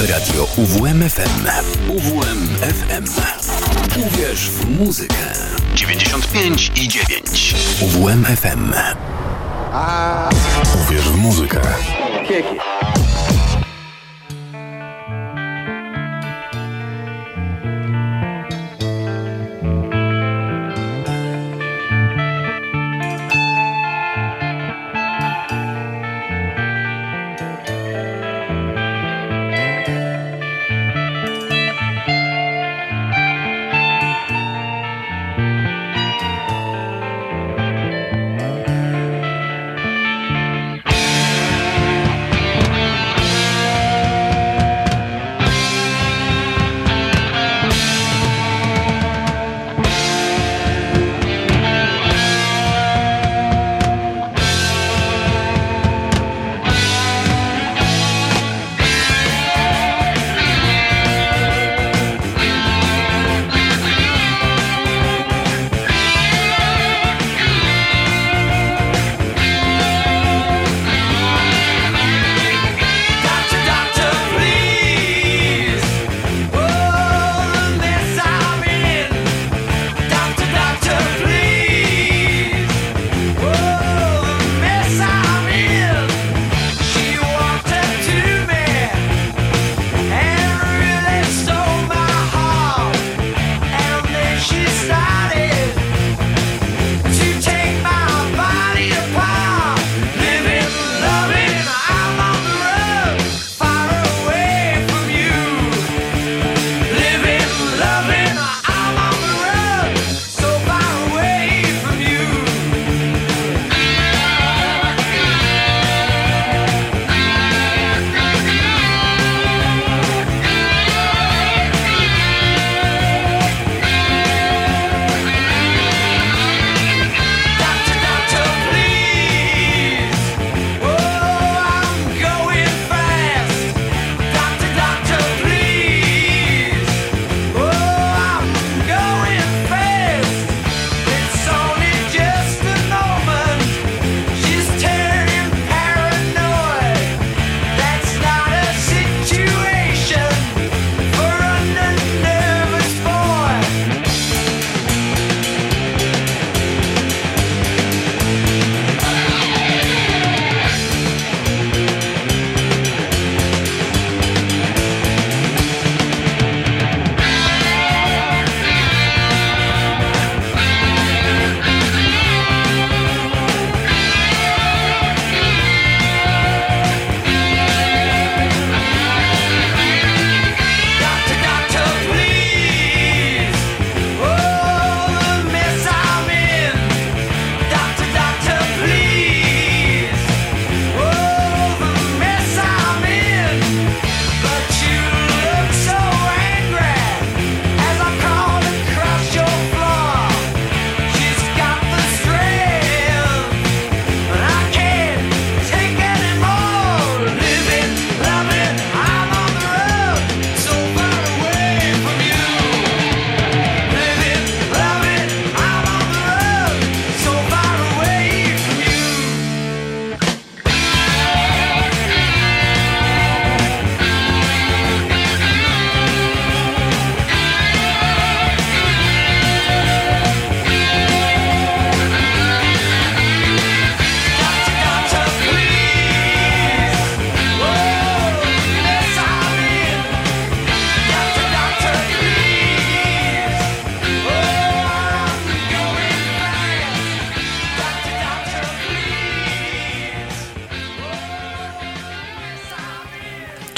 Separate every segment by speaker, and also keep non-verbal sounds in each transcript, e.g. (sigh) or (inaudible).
Speaker 1: Radio UWMFM. UWMFM. Uwierz w muzykę. 95 i 9. UWMFM. Uwierz w muzykę.
Speaker 2: Kieki.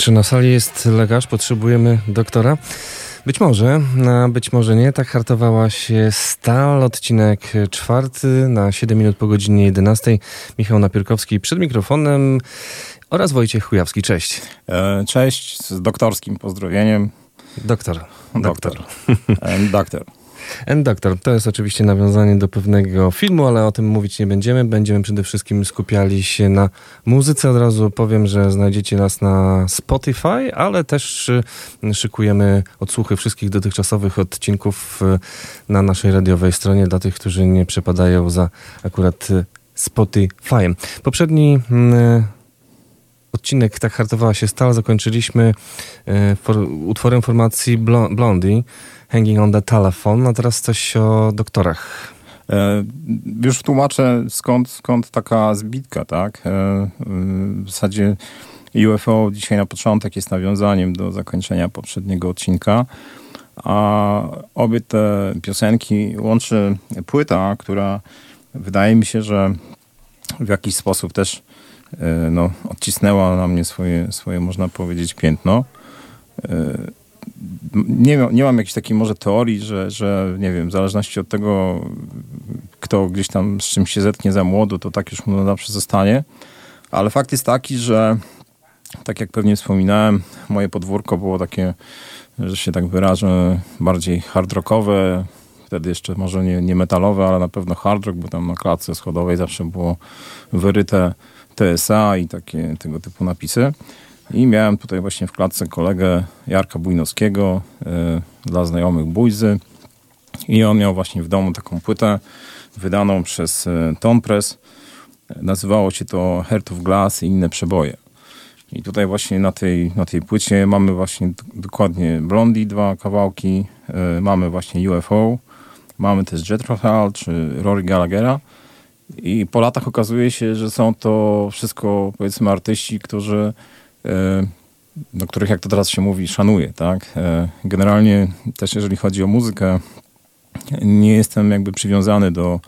Speaker 3: Czy na sali jest lekarz? Potrzebujemy doktora? Być może, a być może nie. Tak hartowała się stal. Odcinek czwarty na 7 minut po godzinie 11. Michał Napierkowski przed mikrofonem oraz Wojciech Chujawski. Cześć.
Speaker 4: E, Cześć, z doktorskim pozdrowieniem.
Speaker 3: Doktor.
Speaker 4: Doktor. And doktor.
Speaker 3: And Doctor to jest oczywiście nawiązanie do pewnego filmu, ale o tym mówić nie będziemy. Będziemy przede wszystkim skupiali się na muzyce. Od razu powiem, że znajdziecie nas na Spotify, ale też y, szykujemy odsłuchy wszystkich dotychczasowych odcinków y, na naszej radiowej stronie dla tych, którzy nie przepadają za akurat y, Spotify'em. Poprzedni odcinek Tak hartowała się stal zakończyliśmy utworem formacji Blo- Blondie, Hanging on the Telephone, a teraz coś o doktorach.
Speaker 4: E, już tłumaczę skąd, skąd taka zbitka, tak? E, e, w zasadzie UFO dzisiaj na początek jest nawiązaniem do zakończenia poprzedniego odcinka, a obie te piosenki łączy płyta, która wydaje mi się, że w jakiś sposób też e, no, odcisnęła na mnie swoje, swoje można powiedzieć, piętno. Nie, nie mam jakiejś takiej może teorii, że, że nie wiem, w zależności od tego, kto gdzieś tam z czymś się zetknie za młodo, to tak już mu na zawsze zostanie. Ale fakt jest taki, że tak jak pewnie wspominałem, moje podwórko było takie, że się tak wyrażę, bardziej hard rockowe, wtedy jeszcze może nie, nie metalowe, ale na pewno hard rock, bo tam na klatce schodowej zawsze było wyryte TSA i takie tego typu napisy. I miałem tutaj właśnie w klatce kolegę Jarka Bujnowskiego y, dla znajomych Bujzy. I on miał właśnie w domu taką płytę wydaną przez y, Tom Press. Nazywało się to Heart of Glass i inne przeboje. I tutaj właśnie na tej, na tej płycie mamy właśnie dokładnie Blondie, dwa kawałki, y, mamy właśnie UFO, mamy też Jethro Tull czy Rory Gallaghera. I po latach okazuje się, że są to wszystko powiedzmy artyści, którzy e, do których, jak to teraz się mówi, szanuję, tak? E, Generalnie też jeżeli chodzi o muzykę, nie jestem jakby przywiązany do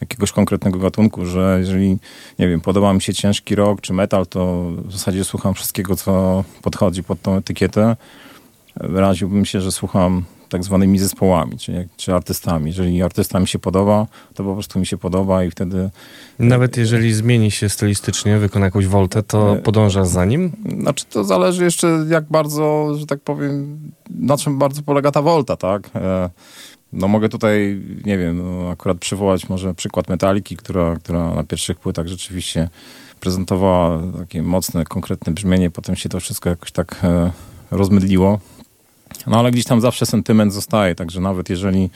Speaker 4: jakiegoś konkretnego gatunku, że jeżeli, nie wiem, podoba mi się ciężki rock czy metal, to w zasadzie słucham wszystkiego, co podchodzi pod tą etykietę. Wyraziłbym się, że słucham tak zwanymi zespołami, czy, czy artystami. Jeżeli artysta mi się podoba, to po prostu mi się podoba i wtedy
Speaker 3: Nawet jeżeli zmieni się stylistycznie, wykona jakąś woltę, to podążasz za nim?
Speaker 4: Znaczy to zależy jeszcze jak bardzo, że tak powiem, na czym bardzo polega ta wolta, tak? E, No mogę tutaj, nie wiem, no akurat przywołać może przykład Metaliki, która, która na pierwszych płytach rzeczywiście prezentowała takie mocne, konkretne brzmienie, potem się to wszystko jakoś tak e, rozmydliło. No ale gdzieś tam zawsze sentyment zostaje, także nawet jeżeli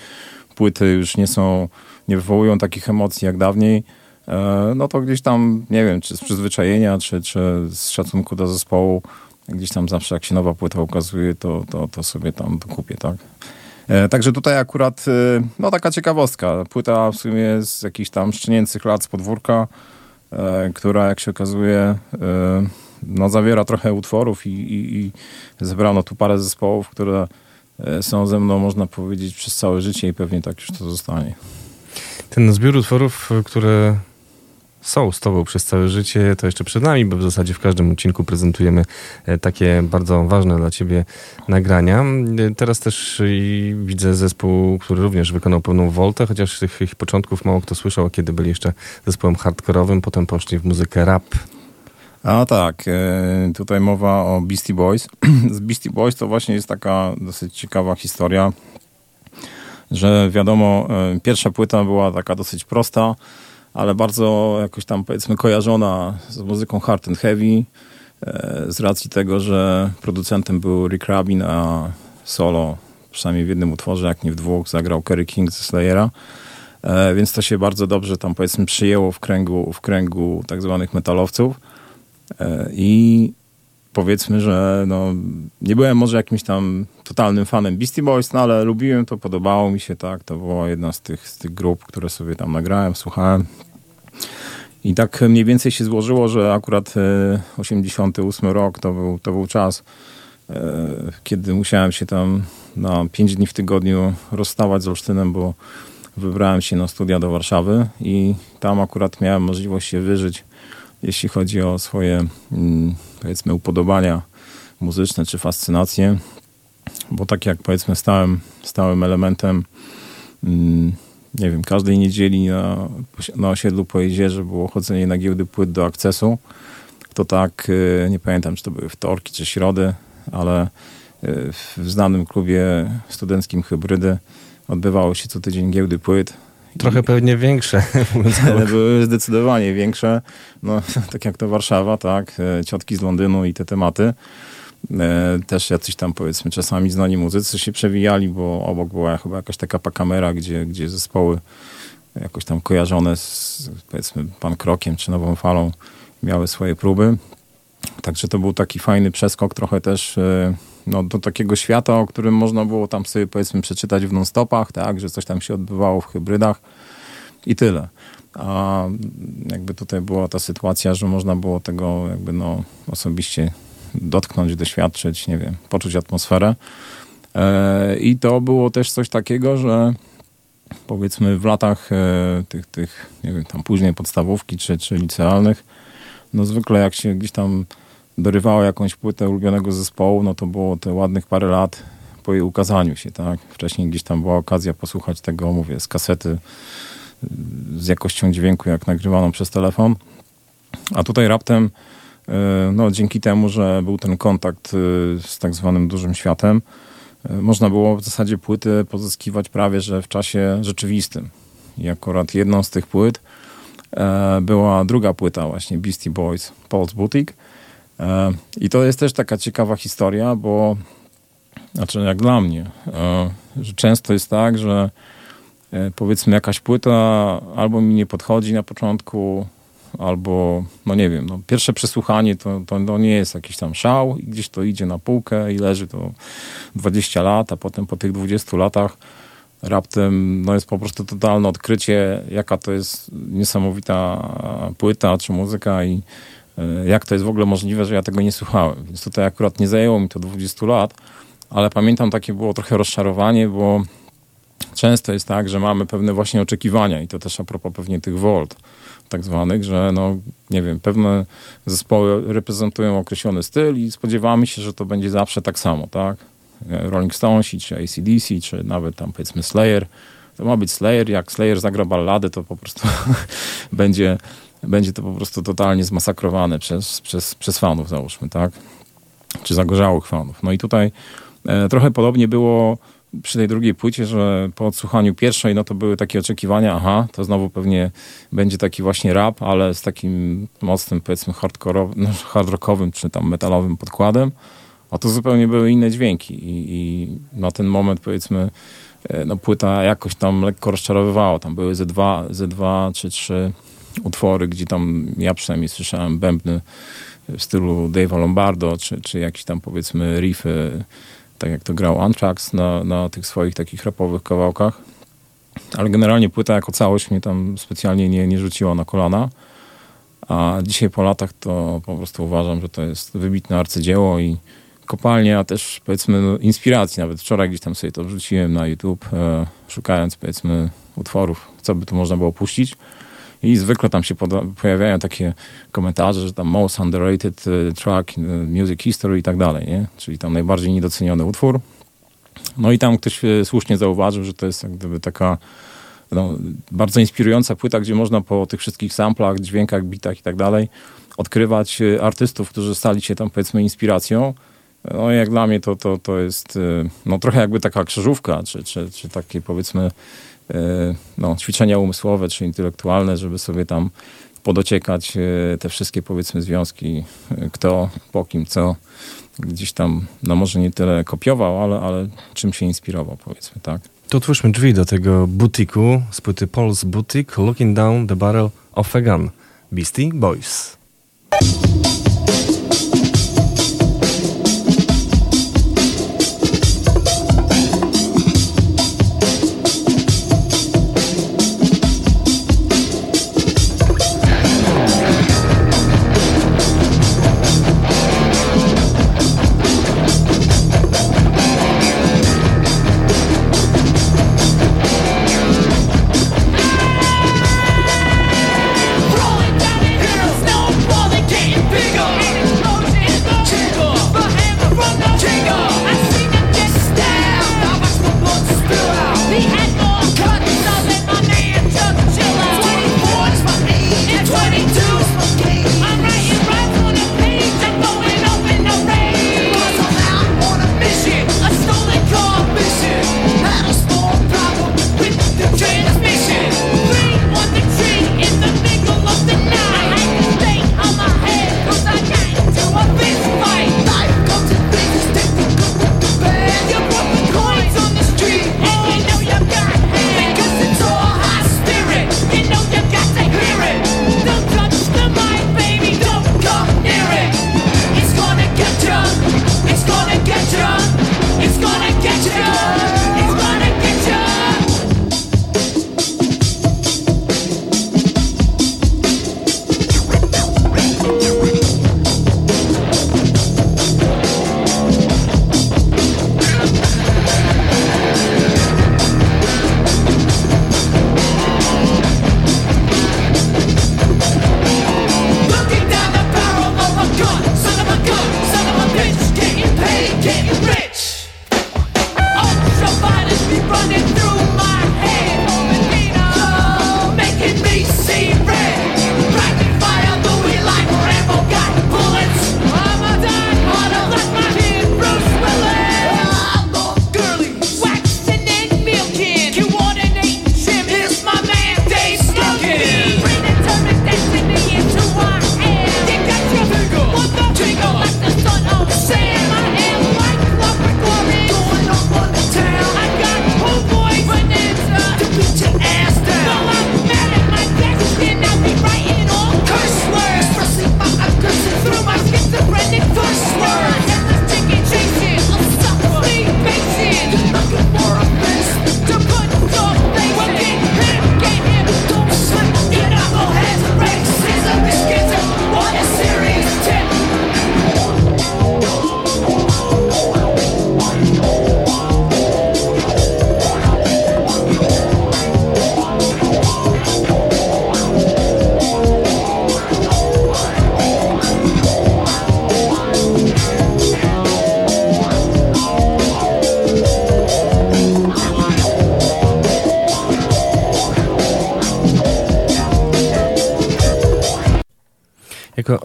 Speaker 4: płyty już nie są, nie wywołują takich emocji jak dawniej, e, no to gdzieś tam, nie wiem, czy z przyzwyczajenia, czy, czy z szacunku do zespołu, gdzieś tam zawsze jak się nowa płyta ukazuje, to, to, to sobie tam dokupię, tak? E, Także tutaj akurat, e, no taka ciekawostka. Płyta w sumie z jakichś tam szczenięcych lat z podwórka, która jak się okazuje, no zawiera trochę utworów i, i, i zebrano tu parę zespołów, które e, są ze mną, można powiedzieć, przez całe życie i pewnie tak już to zostanie.
Speaker 3: Ten zbiór utworów, y, które są z tobą przez całe życie, to jeszcze przed nami, bo w zasadzie w każdym odcinku prezentujemy e, takie bardzo ważne dla ciebie nagrania. Teraz też widzę zespół, który również wykonał pełną woltę, chociaż tych ich początków mało kto słyszał, kiedy byli jeszcze zespołem hardkorowym, potem poszli w muzykę rap.
Speaker 4: A tak, e, tutaj mowa o Beastie Boys. (clears throat) Z Beastie Boys to właśnie jest taka dosyć ciekawa historia, że wiadomo, e, pierwsza płyta była taka dosyć prosta, ale bardzo jakoś tam powiedzmy kojarzona z muzyką hard and heavy, e, z racji tego, że producentem był Rick Rubin, a solo, przynajmniej w jednym utworze, jak nie w dwóch, zagrał Kerry King ze Slayera. Więc to się bardzo dobrze tam powiedzmy przyjęło w kręgu, w kręgu tak zwanych metalowców. E, I powiedzmy, że no, nie byłem może jakimś tam totalnym fanem Beastie Boys, no ale lubiłem to, podobało mi się, tak. To była jedna z tych, z tych grup, które sobie tam nagrałem, słuchałem. I tak mniej więcej się złożyło, że akurat e, 88 rok to był, to był czas, e, kiedy musiałem się tam na 5 dni w tygodniu rozstawać z Olsztynem, bo wybrałem się na studia do Warszawy i tam akurat miałem możliwość się wyżyć, jeśli chodzi o swoje, mm, powiedzmy, upodobania muzyczne czy fascynacje. Bo tak jak powiedzmy stałym, stałym elementem, mm, nie wiem, każdej niedzieli na, na osiedlu po jezierze było chodzenie na giełdy płyt do akcesu. To tak, y, nie pamiętam, czy to były wtorki czy środy, ale y, w znanym klubie studenckim Hybrydy odbywało się co tydzień giełdy płyt.
Speaker 3: Trochę pewnie większe, (laughs)
Speaker 4: Ale (laughs) były zdecydowanie większe. No, (laughs) tak jak to Warszawa, tak? E, Ciotki z Londynu i te tematy. E, Też jacyś tam powiedzmy czasami znani muzycy się przewijali, bo obok była chyba jakaś taka pakamera, gdzie, gdzie zespoły jakoś tam kojarzone z powiedzmy pan Krokiem czy Nową Falą miały swoje próby. Także to był taki fajny przeskok trochę też e, no, do takiego świata, o którym można było tam sobie powiedzmy przeczytać w non-stopach, tak, że coś tam się odbywało w hybrydach i tyle. A jakby tutaj była ta sytuacja, że można było tego jakby no osobiście dotknąć, doświadczyć, nie wiem, poczuć atmosferę. E, I to było też coś takiego, że powiedzmy w latach e, tych, tych nie wiem, tam później podstawówki czy, czy licealnych, no zwykle jak się gdzieś tam dorywało jakąś płytę ulubionego zespołu, no to było te ładnych parę lat po jej ukazaniu się, tak? Wcześniej gdzieś tam była okazja posłuchać tego, mówię, z kasety, z jakością dźwięku, jak nagrywaną przez telefon. A tutaj raptem, e, no dzięki temu, że był ten kontakt e, z tak zwanym dużym światem, e, można było w zasadzie płyty pozyskiwać prawie, że w czasie rzeczywistym. I akurat jedną z tych płyt była druga płyta właśnie Beastie Boys, Paul's Boutique. I to jest też taka ciekawa historia, bo znaczy jak dla mnie, że często jest tak, że E, powiedzmy jakaś płyta albo mi nie podchodzi na początku, albo no nie wiem, no pierwsze przesłuchanie to, to, to nie jest jakiś tam szał i gdzieś to idzie na półkę i leży to 20 lat, a potem po tych 20 latach raptem no jest po prostu totalne odkrycie, jaka to jest niesamowita płyta czy muzyka i e, jak to jest w ogóle możliwe, że ja tego nie słuchałem. Więc tutaj akurat nie zajęło mi to 20 lat, ale pamiętam takie było trochę rozczarowanie, bo często jest tak, że mamy pewne właśnie oczekiwania i to też a propos pewnie tych volt tak zwanych, że no, nie wiem, pewne zespoły reprezentują określony styl i spodziewamy się, że to będzie zawsze tak samo, tak? Rolling Stones, czy ACDC, czy nawet tam powiedzmy Slayer. To ma być Slayer, jak Slayer zagra balladę, to po prostu (laughs) będzie, będzie to po prostu totalnie zmasakrowane przez, przez, przez fanów, załóżmy, tak? Czy zagorzałych fanów. No i tutaj e, trochę podobnie było przy tej drugiej płycie, że po odsłuchaniu pierwszej, no to były takie oczekiwania, aha, to znowu pewnie będzie taki właśnie rap, ale z takim mocnym, powiedzmy, hardkorowym, no, hard rockowym, czy tam metalowym podkładem, a to zupełnie były inne dźwięki i, i na ten moment, powiedzmy, e, no płyta jakoś tam lekko rozczarowywała. Tam były ze dwa, ze dwa czy trzy utwory, gdzie tam ja przynajmniej słyszałem bębny w stylu Dave'a Lombardo, czy, czy jakieś tam powiedzmy riffy tak jak to grał Anthrax na, na tych swoich takich rapowych kawałkach. Ale generalnie płyta jako całość mnie tam specjalnie nie, nie rzuciła na kolana. A dzisiaj po latach to po prostu uważam, że to jest wybitne arcydzieło i kopalnia, też powiedzmy no, inspiracji. Nawet wczoraj gdzieś tam sobie to wrzuciłem na YouTube, e, szukając powiedzmy utworów, co by tu można było puścić. I zwykle tam się pojawiają takie komentarze, że tam most underrated e, track, e, music history i tak dalej, nie? Czyli tam najbardziej niedoceniony utwór. No i tam ktoś e, słusznie zauważył, że to jest jak gdyby taka no, bardzo inspirująca płyta, gdzie można po tych wszystkich samplach, dźwiękach, bitach i tak dalej odkrywać artystów, którzy stali się tam powiedzmy inspiracją. No jak dla mnie to, to, to jest no, trochę jakby taka krzyżówka, czy, czy, czy takie powiedzmy no, ćwiczenia umysłowe czy intelektualne, żeby sobie tam podociekać e, te wszystkie powiedzmy związki, e, kto, po kim, co gdzieś tam, no może nie tyle kopiował, ale, ale czym się inspirował powiedzmy, tak?
Speaker 3: To otwórzmy drzwi do tego butiku z płyty Paul's Boutique Looking Down the Barrel of a Gun Beastie Boys.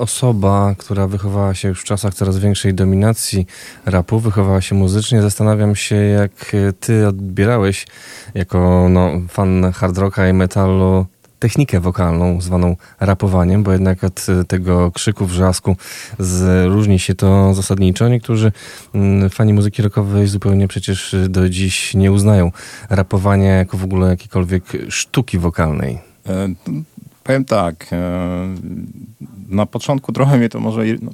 Speaker 3: Osoba, która wychowała się już w czasach coraz większej dominacji rapu, wychowała się muzycznie, zastanawiam się, jak ty odbierałeś jako no, fan hard rocka i metalu technikę wokalną zwaną rapowaniem, bo jednak od tego krzyku, wrzasku z, różni się to zasadniczo. Niektórzy mm, fani muzyki rockowej zupełnie przecież do dziś nie uznają rapowania jako w ogóle jakiejkolwiek sztuki wokalnej.
Speaker 4: Powiem tak, e, na początku trochę mnie to może, no,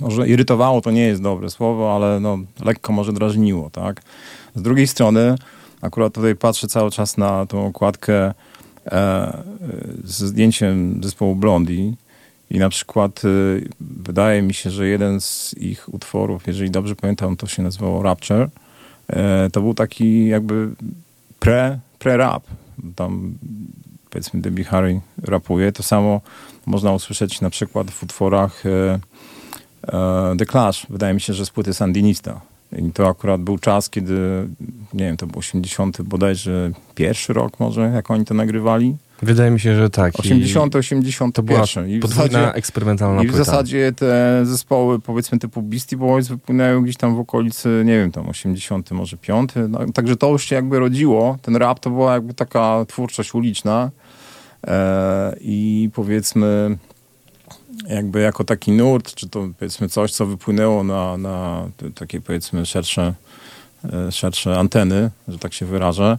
Speaker 4: może irytowało, to nie jest dobre słowo, ale no, lekko może drażniło, tak? Z drugiej strony, akurat tutaj patrzę cały czas na tą okładkę e, ze zdjęciem zespołu Blondie i na przykład e, wydaje mi się, że jeden z ich utworów, jeżeli dobrze pamiętam, to się nazywało Rapture, to był taki jakby pre, pre-rap. Tam powiedzmy Debbie Harry rapuje. To samo można usłyszeć na przykład w utworach e, e, The Clash. Wydaje mi się, że z płyty Sandinista. I to akurat był czas, kiedy, nie wiem, to był 80 bodajże pierwszy rok może, jak oni to nagrywali.
Speaker 3: Wydaje mi się, że tak. I
Speaker 4: 80, 81.
Speaker 3: to była
Speaker 4: I w
Speaker 3: podwójna
Speaker 4: zasadzie,
Speaker 3: eksperymentalna
Speaker 4: i w zasadzie te zespoły, powiedzmy typu Beastie Boys wypłynęły gdzieś tam w okolicy, nie wiem, tam 80, może 5. No, także to już się jakby rodziło. Ten rap to była jakby taka twórczość uliczna. E, I powiedzmy jakby jako taki nurt, czy to powiedzmy coś, co wypłynęło na, na takie powiedzmy szersze, e, szersze anteny, że tak się wyrażę.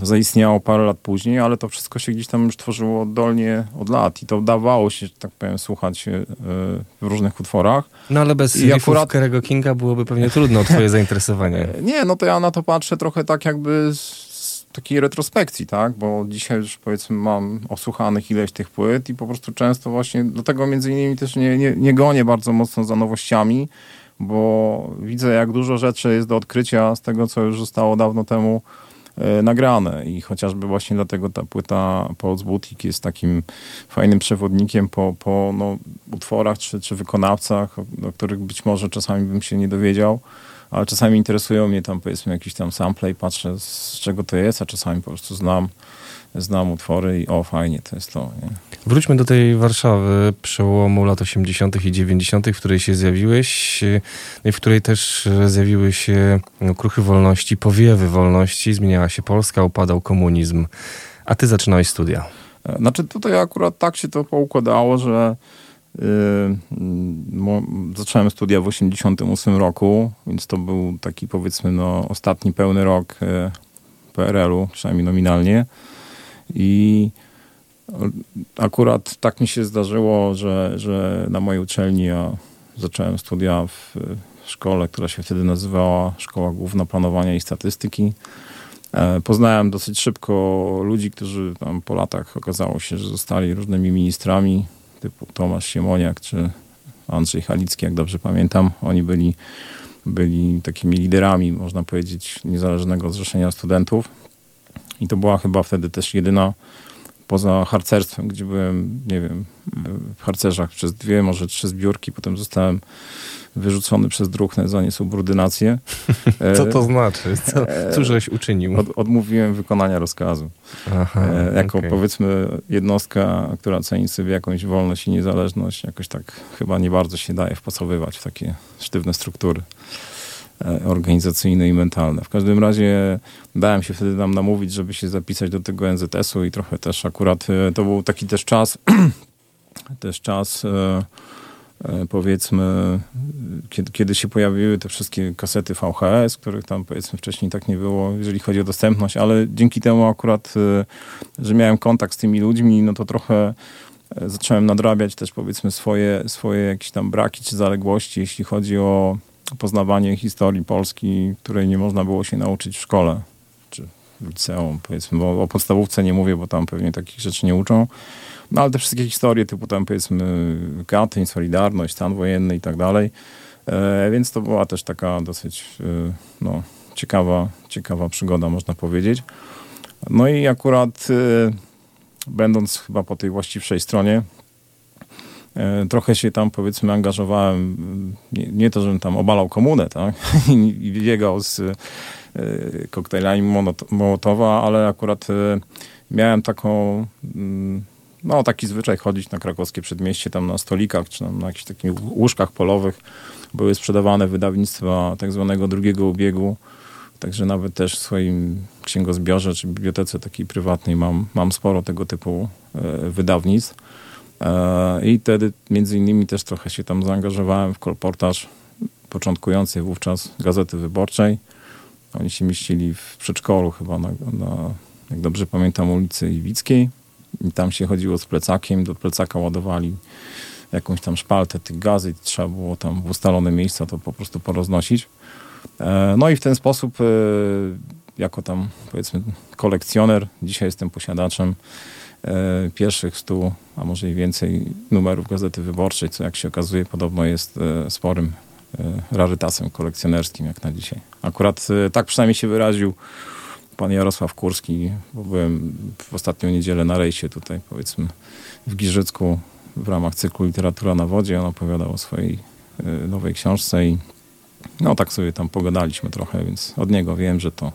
Speaker 4: To zaistniało parę lat później, ale to wszystko się gdzieś tam już tworzyło oddolnie od lat i to dawało się, że tak powiem, słuchać e, w różnych utworach.
Speaker 3: No ale bez
Speaker 4: I akurat-
Speaker 3: Kerego Kinga byłoby pewnie trudno twoje (laughs) zainteresowanie.
Speaker 4: Nie, no to ja na to patrzę trochę tak jakby z takiej retrospekcji, tak? Bo dzisiaj już powiedzmy mam osłuchanych ileś tych płyt i po prostu często właśnie, dlatego między innymi też nie, nie, nie gonię bardzo mocno za nowościami, bo widzę jak dużo rzeczy jest do odkrycia z tego, co już zostało dawno temu e, nagrane i chociażby właśnie dlatego ta płyta Paul's Boutique jest takim fajnym przewodnikiem po, po no, utworach czy, czy wykonawcach, o, o których być może czasami bym się nie dowiedział ale czasami interesują mnie tam powiedzmy jakieś tam sample i patrzę z czego to jest, a czasami po prostu znam, znam utwory i o fajnie, to jest to. Nie?
Speaker 3: Wróćmy do tej Warszawy przełomu lat 80. i 90., w której się zjawiłeś, no i w której też zjawiły się no, kruchy wolności, powiewy wolności, zmieniała się Polska, upadał komunizm. A ty zaczynałeś studia.
Speaker 4: E, Znaczy tutaj akurat tak się to poukładało, że zacząłem studia w 88 roku, więc to był taki powiedzmy no, ostatni pełny rok e, PRL-u, przynajmniej nominalnie. I akurat tak mi się zdarzyło, że, że na mojej uczelni ja zacząłem studia w, szkole, która się wtedy nazywała Szkoła Główna Planowania i Statystyki. E, Poznałem dosyć szybko ludzi, którzy tam po latach okazało się, że zostali różnymi ministrami, typu Tomasz Siemoniak czy Andrzej Halicki, jak dobrze pamiętam. Oni byli, byli takimi liderami, można powiedzieć, niezależnego zrzeszenia studentów. I to była chyba wtedy też jedyna poza harcerstwem, gdzie byłem, nie wiem, w harcerzach przez dwie, może trzy zbiórki, potem zostałem wyrzucony przez druhny za niesubordynację. (laughs)
Speaker 3: Co
Speaker 4: E,
Speaker 3: to znaczy? Co, cóż żeś uczynił?
Speaker 4: od, odmówiłem wykonania rozkazu.
Speaker 3: Aha,
Speaker 4: E, jako
Speaker 3: okej.
Speaker 4: powiedzmy jednostka, która ceni sobie jakąś wolność i niezależność, jakoś tak chyba nie bardzo się daje wpasowywać w takie sztywne struktury e, organizacyjne i mentalne. W każdym razie dałem się wtedy tam namówić, żeby się zapisać do tego NZS-u i trochę też akurat e, to był taki też czas, (clears throat) też czas e, e, powiedzmy, e, kiedy, kiedy się pojawiły te wszystkie kasety VHS, których tam powiedzmy wcześniej tak nie było, jeżeli chodzi o dostępność, ale dzięki temu akurat, e, że miałem kontakt z tymi ludźmi, no to trochę e, zacząłem nadrabiać też powiedzmy swoje, swoje jakieś tam braki czy zaległości, jeśli chodzi o poznawanie historii Polski, której nie można było się nauczyć w szkole czy w liceum, powiedzmy, bo o podstawówce nie mówię, bo tam pewnie takich rzeczy nie uczą. No ale te wszystkie historie typu tam powiedzmy Katyń, Solidarność, stan wojenny i tak dalej. E, więc to była też taka dosyć e, no, ciekawa, ciekawa przygoda, można powiedzieć. No i akurat e, będąc chyba po tej właściwszej stronie, trochę się tam powiedzmy angażowałem, nie, nie to, żebym tam obalał komunę, tak, (laughs) i, biegał z koktajlami Mołotowa, ale akurat miałem taką, mm, no, taki zwyczaj chodzić na krakowskie przedmieście, tam na stolikach, czy na jakichś takich łóżkach polowych były sprzedawane wydawnictwa tak zwanego drugiego ubiegu. Także nawet też w swoim księgozbiorze czy bibliotece takiej prywatnej mam, mam sporo tego typu e, wydawnictw. E, I wtedy między innymi też trochę się tam zaangażowałem w kolportaż początkującej wówczas Gazety Wyborczej. Oni się mieścili w przedszkolu chyba na, na jak dobrze pamiętam, ulicy Iwickiej. I tam się chodziło z plecakiem, do plecaka ładowali jakąś tam szpaltę tych gazy i trzeba było tam w ustalone miejsca to po prostu poroznosić. E, No i w ten sposób, e, jako tam powiedzmy kolekcjoner, dzisiaj jestem posiadaczem e, pierwszych stu, a może i więcej numerów Gazety Wyborczej, co jak się okazuje podobno jest sporym rarytasem kolekcjonerskim jak na dzisiaj. Akurat tak przynajmniej się wyraził pan Jarosław Kurski, bo byłem w ostatnią niedzielę na rejsie tutaj powiedzmy w Giżycku w ramach cyklu Literatura na wodzie. On opowiadał o swojej e, nowej książce i no tak sobie tam pogadaliśmy trochę, więc od niego wiem, że to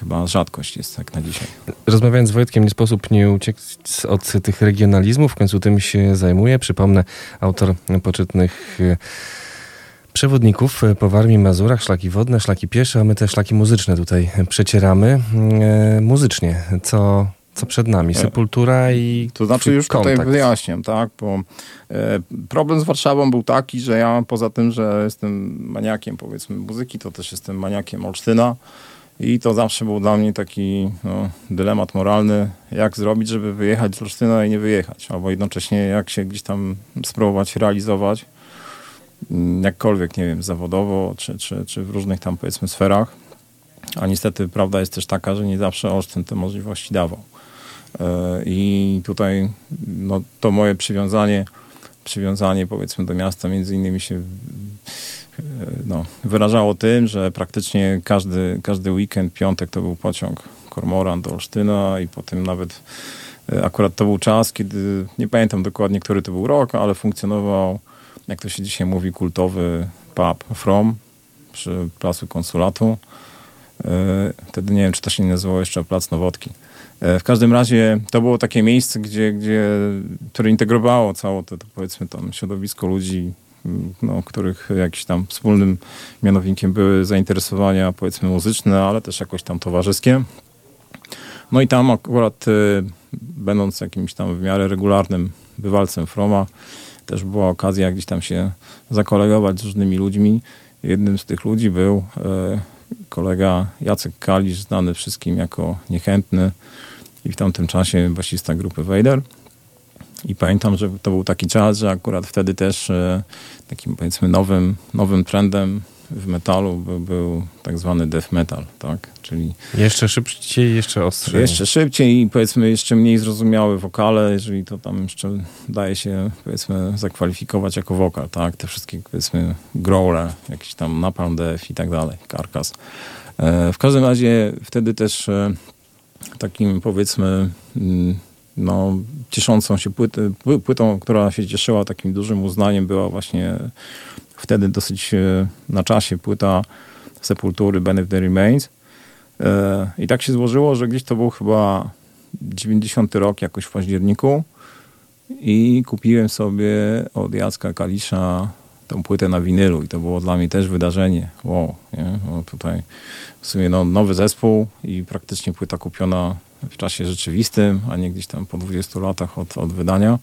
Speaker 4: chyba rzadkość jest jak na dzisiaj.
Speaker 3: Rozmawiając z Wojtkiem, nie sposób nie uciec od tych regionalizmów. W końcu tym się zajmuje. Przypomnę, autor poczytnych e, przewodników e, po Warmii, Mazurach, szlaki wodne, szlaki piesze, a my te szlaki muzyczne tutaj przecieramy. E, muzycznie, co, co przed nami? Sepultura i
Speaker 4: To znaczy już tutaj
Speaker 3: kontakt.
Speaker 4: wyjaśniam, tak, bo e, problem z Warszawą był taki, że ja poza tym, że jestem maniakiem powiedzmy muzyki, to też jestem maniakiem Olsztyna i to zawsze był dla mnie taki no, dylemat moralny, jak zrobić, żeby wyjechać z Olsztyna i nie wyjechać, albo jednocześnie jak się gdzieś tam spróbować realizować mm, jakkolwiek, nie wiem, zawodowo, czy, czy, czy w różnych tam powiedzmy sferach. A niestety prawda jest też taka, że nie zawsze Olsztyn te możliwości dawał. E, I tutaj no, to moje przywiązanie, przywiązanie powiedzmy do miasta między innymi się e, no, wyrażało tym, że praktycznie każdy, każdy weekend, piątek to był pociąg Kormoran do Olsztyna i potem nawet e, akurat to był czas, kiedy nie pamiętam dokładnie, który to był rok, ale funkcjonował, jak to się dzisiaj mówi, kultowy pub From przy placu konsulatu. E, Wtedy nie wiem, czy to się nie nazywało jeszcze Plac Nowotki. E, W każdym razie to było takie miejsce, gdzie, gdzie, które integrowało całe to, to powiedzmy tam środowisko ludzi, m, no, których jakiś tam wspólnym mianownikiem były zainteresowania powiedzmy muzyczne, ale też jakoś tam towarzyskie. No i tam akurat e, będąc jakimś tam w miarę regularnym bywalcem Froma, też była okazja gdzieś tam się zakolegować z różnymi ludźmi. Jednym z tych ludzi był e, kolega Jacek Kalisz, znany wszystkim jako niechętny i w tamtym czasie basista grupy Vader. I pamiętam, że to był taki czas, że akurat wtedy też e, takim powiedzmy nowym, nowym trendem w metalu był, był tak zwany death metal, tak? Czyli
Speaker 3: Jeszcze szybciej, jeszcze ostrzej.
Speaker 4: jeszcze szybciej i powiedzmy jeszcze mniej zrozumiałe wokale, jeżeli to tam jeszcze daje się powiedzmy zakwalifikować jako wokal, tak? Te wszystkie powiedzmy growle, jakiś tam Napalm Death i tak dalej, Karkas. E, w każdym razie wtedy też e, takim powiedzmy mm, no, cieszącą się płyty, pły- płytą, która się cieszyła takim dużym uznaniem była właśnie wtedy dosyć e, na czasie płyta Sepultury Benefit the Remains. E, I tak się złożyło, że gdzieś to był chyba 90 rok, jakoś w październiku. I kupiłem sobie od Jacka Kalisza tą płytę na winylu. I to było dla mnie też wydarzenie. Wow, nie? No tutaj w sumie no, nowy zespół i praktycznie płyta kupiona w czasie rzeczywistym, a nie gdzieś tam po 20 latach od, od wydania.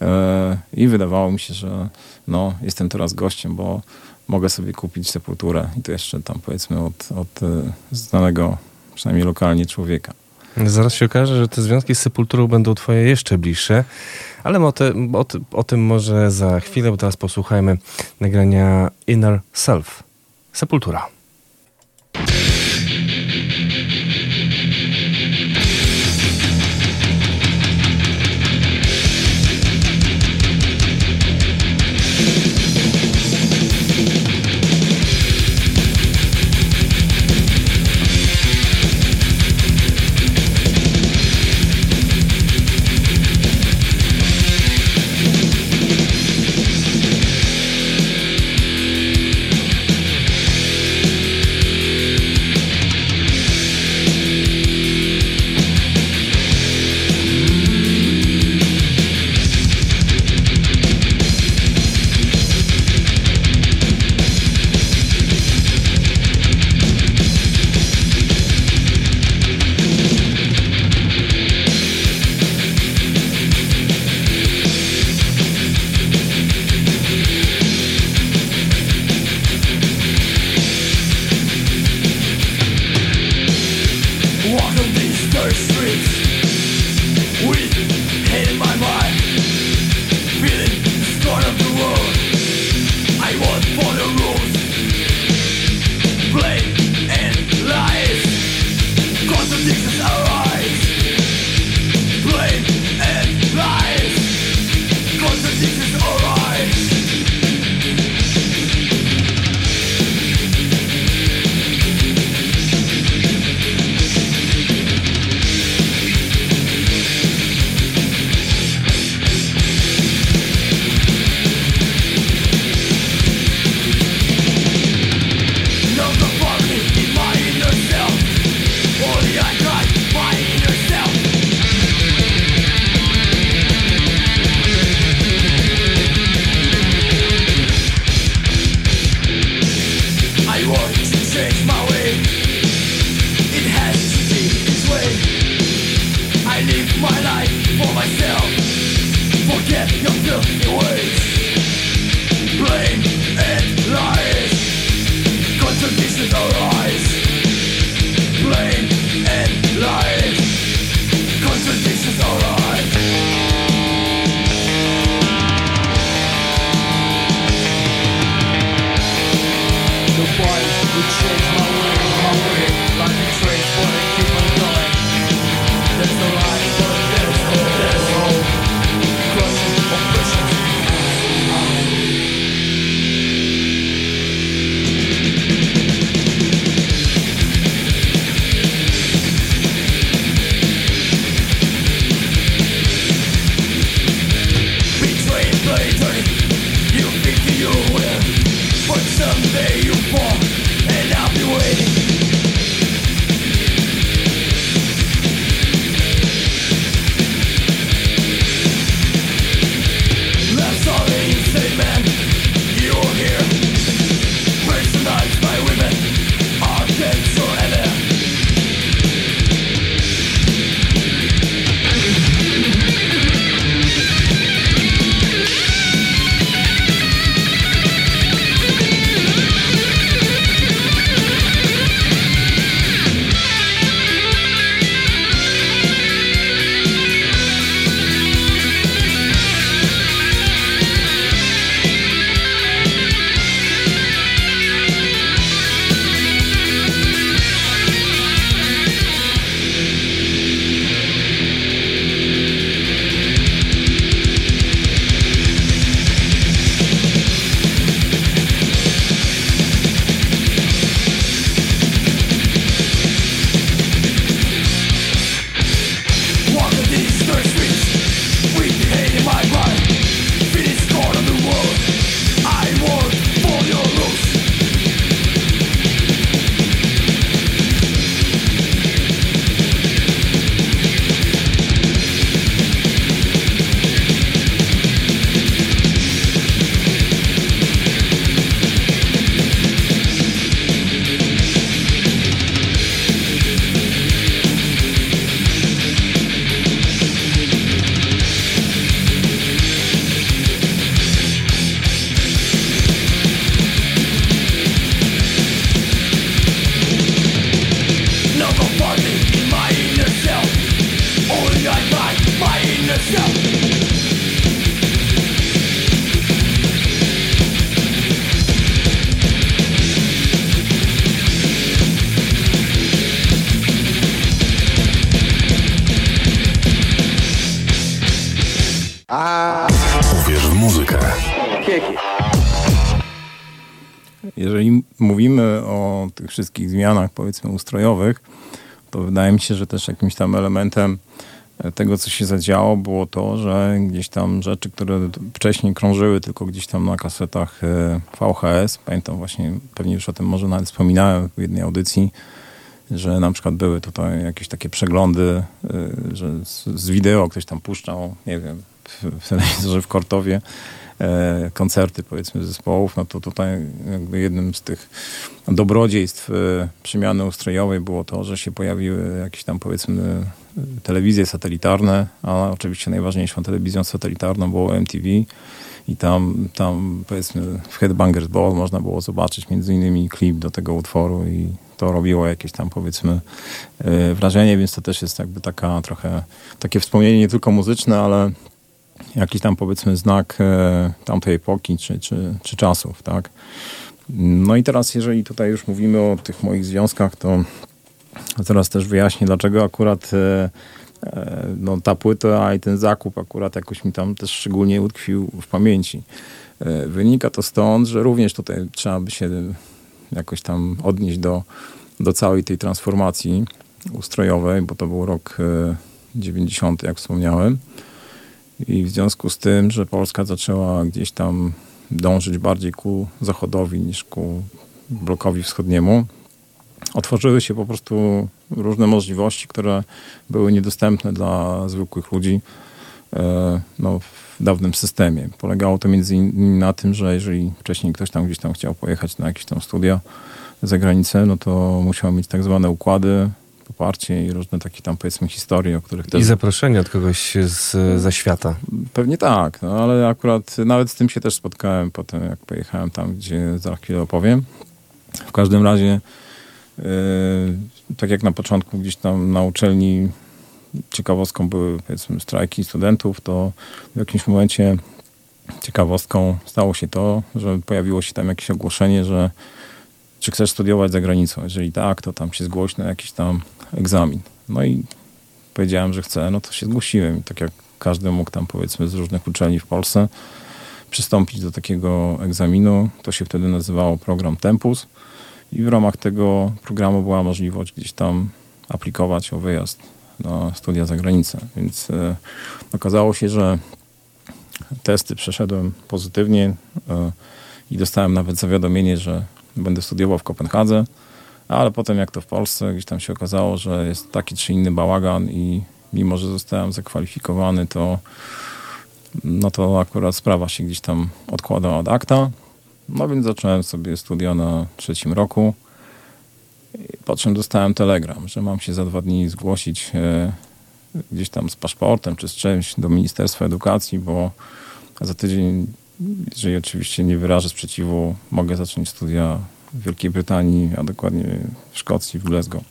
Speaker 4: E, I wydawało mi się, że no, jestem teraz gościem, bo mogę sobie kupić sepulturę i to jeszcze tam powiedzmy od, od e, znanego, przynajmniej lokalnie człowieka.
Speaker 3: Zaraz się okaże, że te związki z Sepulturą będą twoje jeszcze bliższe, ale o, te, o, o tym może za chwilę, bo teraz posłuchajmy nagrania Inner Self. Sepultura.
Speaker 4: Wszystkich zmianach, powiedzmy, ustrojowych, to wydaje mi się, że też jakimś tam elementem e, tego, co się zadziało, było to, że gdzieś tam rzeczy, które wcześniej krążyły tylko gdzieś tam na kasetach e, VHS, pamiętam właśnie, pewnie już o tym może nawet wspominałem w jednej audycji, że na przykład były tutaj jakieś takie przeglądy, e, że z wideo ktoś tam puszczał, nie wiem, w telewizorze w Kortowie, koncerty powiedzmy zespołów, no to tutaj jakby jednym z tych dobrodziejstw e, przemiany ustrojowej było to, że się pojawiły jakieś tam powiedzmy telewizje satelitarne, a oczywiście najważniejszą telewizją satelitarną było MTV i tam, tam powiedzmy w Headbangers Ball można było zobaczyć między innymi klip do tego utworu i to robiło jakieś tam powiedzmy e, wrażenie, więc to też jest jakby taka trochę takie wspomnienie nie tylko muzyczne, ale jakiś tam powiedzmy znak e, tamtej epoki czy, czy, czy czasów, tak. No i teraz, jeżeli tutaj już mówimy o tych moich związkach, to teraz też wyjaśnię, dlaczego akurat e, e, no, ta płyta i ten zakup akurat jakoś mi tam też szczególnie utkwił w pamięci. Wynika to stąd, że również tutaj trzeba by się jakoś tam odnieść do, do całej tej transformacji ustrojowej, bo to był rok 90, jak wspomniałem. I w związku z tym, że Polska zaczęła gdzieś tam dążyć bardziej ku zachodowi niż ku blokowi wschodniemu, otworzyły się po prostu różne możliwości, które były niedostępne dla zwykłych ludzi e, no, w dawnym systemie. Polegało to między innymi na tym, że jeżeli wcześniej ktoś tam gdzieś tam chciał pojechać na jakieś tam studia, za granicę, no to musiał mieć tak zwane układy, poparcie i różne takie tam powiedzmy historie, o których też...
Speaker 3: I zaproszenie od kogoś z, za świata.
Speaker 4: Pewnie tak, no ale akurat nawet z tym się też spotkałem potem, jak pojechałem tam, gdzie za chwilę opowiem. W każdym razie, yy, tak jak na początku gdzieś tam na uczelni ciekawostką były powiedzmy strajki studentów, to w jakimś momencie ciekawostką stało się to, że pojawiło się tam jakieś ogłoszenie, że czy chcesz studiować za granicą. Jeżeli tak, to tam się zgłoś na jakiś tam egzamin. No i powiedziałem, że chcę, no to się zgłosiłem. Tak jak każdy mógł tam powiedzmy z różnych uczelni w Polsce przystąpić do takiego egzaminu. To się wtedy nazywało program Tempus i w ramach tego programu była możliwość gdzieś tam aplikować o wyjazd na studia za granicę. Więc e, okazało się, że testy przeszedłem pozytywnie e, i dostałem nawet zawiadomienie, że będę studiował w Kopenhadze, ale potem jak to w Polsce, gdzieś tam się okazało, że jest taki czy inny bałagan i mimo, że zostałem zakwalifikowany, to no to akurat sprawa się gdzieś tam odkładała od akta. No więc zacząłem sobie studia na trzecim roku. Po czym dostałem telegram, że mam się za dwa dni zgłosić e, gdzieś tam z paszportem czy z czymś do Ministerstwa Edukacji, bo za tydzień, jeżeli oczywiście nie wyrażę sprzeciwu, mogę zacząć studia w Wielkiej Brytanii, a dokładnie w Szkocji, w Glasgow.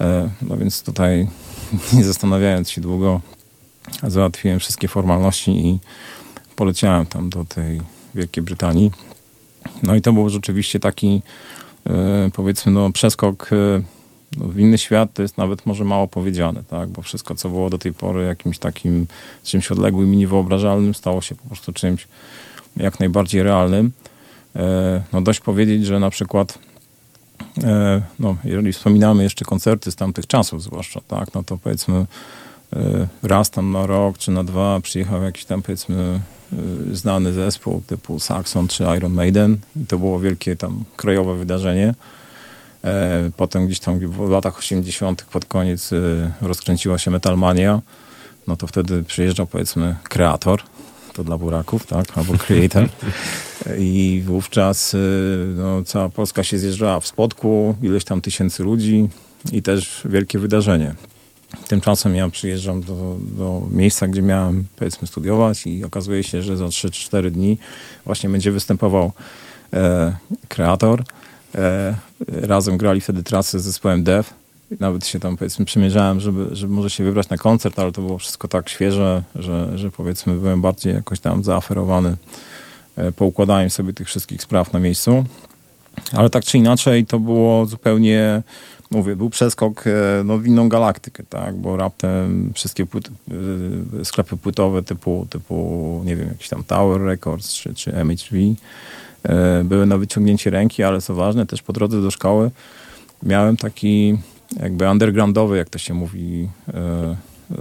Speaker 4: E, no więc tutaj, (laughs) nie zastanawiając się długo, załatwiłem wszystkie formalności i poleciałem tam do tej Wielkiej Brytanii. No i to był rzeczywiście taki, e, powiedzmy, no, przeskok e, no, w inny świat. To jest nawet może mało powiedziane, tak? bo wszystko, co było do tej pory jakimś takim czymś odległym i niewyobrażalnym, stało się po prostu czymś jak najbardziej realnym. E, no dość powiedzieć, że na przykład e, no, jeżeli wspominamy jeszcze koncerty z tamtych czasów zwłaszcza, tak, no to powiedzmy e, raz tam na rok czy na dwa przyjechał jakiś tam powiedzmy znany zespół typu Saxon czy Iron Maiden i to było wielkie tam krajowe wydarzenie. Potem gdzieś tam w latach 80. pod koniec rozkręciła się Metalmania, no to wtedy przyjeżdżał powiedzmy kreator, to dla buraków, tak, albo creator. (laughs) I wówczas no, cała Polska się zjeżdżała w spotku, ileś tam tysięcy ludzi i też wielkie wydarzenie. Tymczasem ja przyjeżdżam do, do miejsca, gdzie miałem powiedzmy studiować i okazuje się, że za 3-4 dni właśnie będzie występował e, kreator. E, razem grali wtedy trasy z zespołem Dev. Nawet się tam powiedzmy przymierzałem, żeby, żeby może się wybrać na koncert, ale to było wszystko tak świeże, że, że powiedzmy byłem bardziej jakoś tam zaaferowany poukładałem sobie tych wszystkich spraw na miejscu. Ale tak czy inaczej to było zupełnie, mówię, był przeskok e, no, w inną galaktykę, tak, bo raptem wszystkie e, sklepy płytowe typu, typu, nie wiem, jakiś tam Tower Records czy, czy MHV były na wyciągnięcie ręki, ale co ważne, też po drodze do szkoły miałem taki jakby undergroundowy, jak to się mówi, e,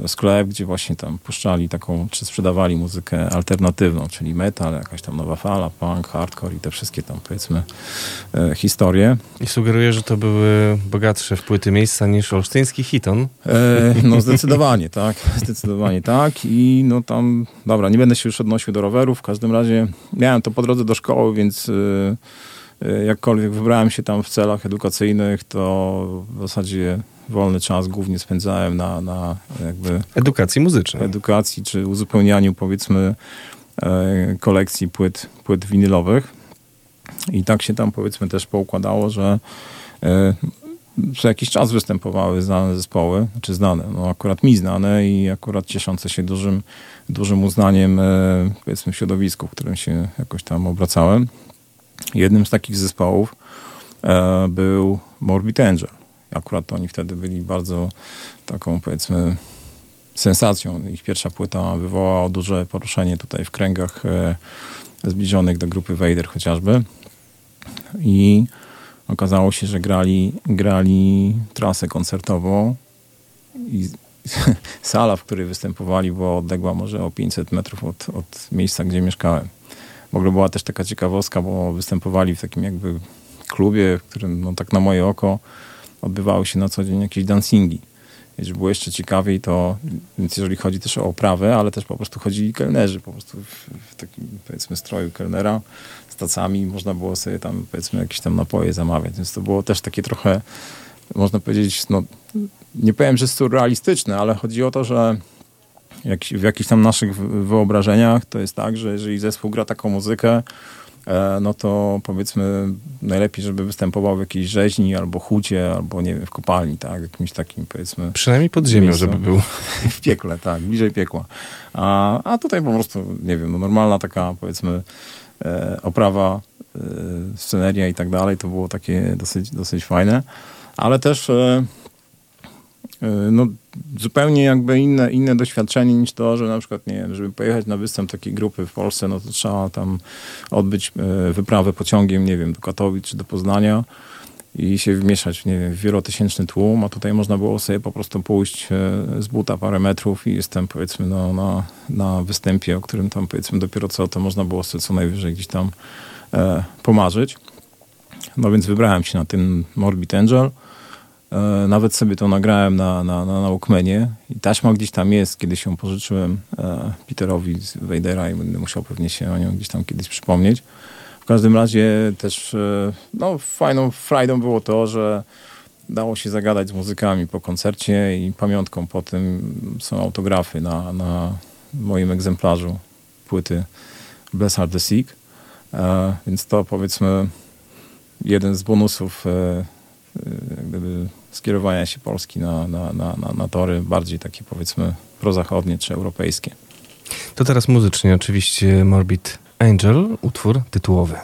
Speaker 4: sklep, gdzie właśnie tam puszczali taką, czy sprzedawali muzykę alternatywną, czyli metal, jakaś tam nowa fala, punk, hardcore i te wszystkie tam powiedzmy e, historie.
Speaker 3: I sugeruję, że to były bogatsze wpłyty miejsca niż olsztyński hiton.
Speaker 4: E, no zdecydowanie, tak. Zdecydowanie tak. I no tam, dobra, nie będę się już odnosił do rowerów, w każdym razie miałem to po drodze do szkoły, więc... E, E, jakkolwiek wybrałem się tam w celach edukacyjnych, to w zasadzie wolny czas głównie spędzałem na, na jakby...
Speaker 3: Edukacji muzycznej.
Speaker 4: Edukacji, czy uzupełnianiu powiedzmy e, kolekcji płyt, płyt winylowych. I tak się tam powiedzmy też poukładało, że e, co jakiś czas występowały znane zespoły, czy znane, no akurat mi znane i akurat cieszące się dużym, dużym uznaniem powiedzmy w środowisku, w którym się jakoś tam obracałem. Jednym z takich zespołów e, był Morbid Angel. Akurat oni wtedy byli bardzo taką, powiedzmy, sensacją. Ich pierwsza płyta wywołała duże poruszenie tutaj w kręgach e, zbliżonych do grupy Vader chociażby. I okazało się, że grali, grali trasę koncertową i (laughs) sala, w której występowali, była odległa może o 500 metrów od, od miejsca, gdzie mieszkałem. W ogóle była też taka ciekawostka, bo występowali w takim jakby klubie, w którym no, tak na moje oko odbywały się na co dzień jakieś dancingi. Więc było jeszcze ciekawiej to, więc jeżeli chodzi też o oprawę, ale też po prostu chodzili kelnerzy, po prostu w, w takim powiedzmy stroju kelnera z tacami można było sobie tam powiedzmy jakieś tam napoje zamawiać, więc to było też takie trochę, można powiedzieć, no nie powiem, że surrealistyczne, ale chodzi o to, że jak, w jakichś tam naszych wy- wyobrażeniach to jest tak, że jeżeli zespół gra taką muzykę, no to powiedzmy najlepiej, żeby występował w jakiejś rzeźni albo hucie, albo nie wiem, w kopalni, tak, jakimś takim powiedzmy
Speaker 2: Przynajmniej pod ziemią,
Speaker 4: Miejscu.
Speaker 2: żeby był. (laughs)
Speaker 4: w piekle, tak, bliżej piekła. A, a tutaj po prostu, nie wiem, no normalna taka powiedzmy e, oprawa, e, sceneria i tak dalej, to było takie dosyć, dosyć fajne, ale też e, e, no, zupełnie jakby inne, inne doświadczenie niż to, że na przykład, nie wiem, żeby pojechać na występ takiej grupy w Polsce, no to trzeba tam odbyć e, wyprawę pociągiem, nie wiem, do Katowic czy do Poznania i się wmieszać nie wiem, w wielotysięczny tłum, a tutaj można było sobie po prostu pójść e, z buta parę metrów i jestem powiedzmy no, na, na występie, o którym tam powiedzmy dopiero co, to można było sobie co najwyżej gdzieś tam e, pomarzyć. No więc wybrałem się na ten Morbid Angel. E, nawet sobie to nagrałem na, na, na, na Walkmanie i taśma gdzieś tam jest, kiedyś ją pożyczyłem e, Peterowi z Vadera i będę musiał pewnie się o nią gdzieś tam kiedyś przypomnieć. W każdym razie też e, no, fajną frajdą było to, że dało się zagadać z muzykami po koncercie i pamiątką po tym są autografy na, na moim egzemplarzu płyty Bless the Sick. Więc to powiedzmy jeden z bonusów gdyby skierowania się Polski na, na, na, na tory bardziej takie powiedzmy prozachodnie czy europejskie.
Speaker 2: To teraz muzycznie oczywiście Morbid Angel, utwór tytułowy.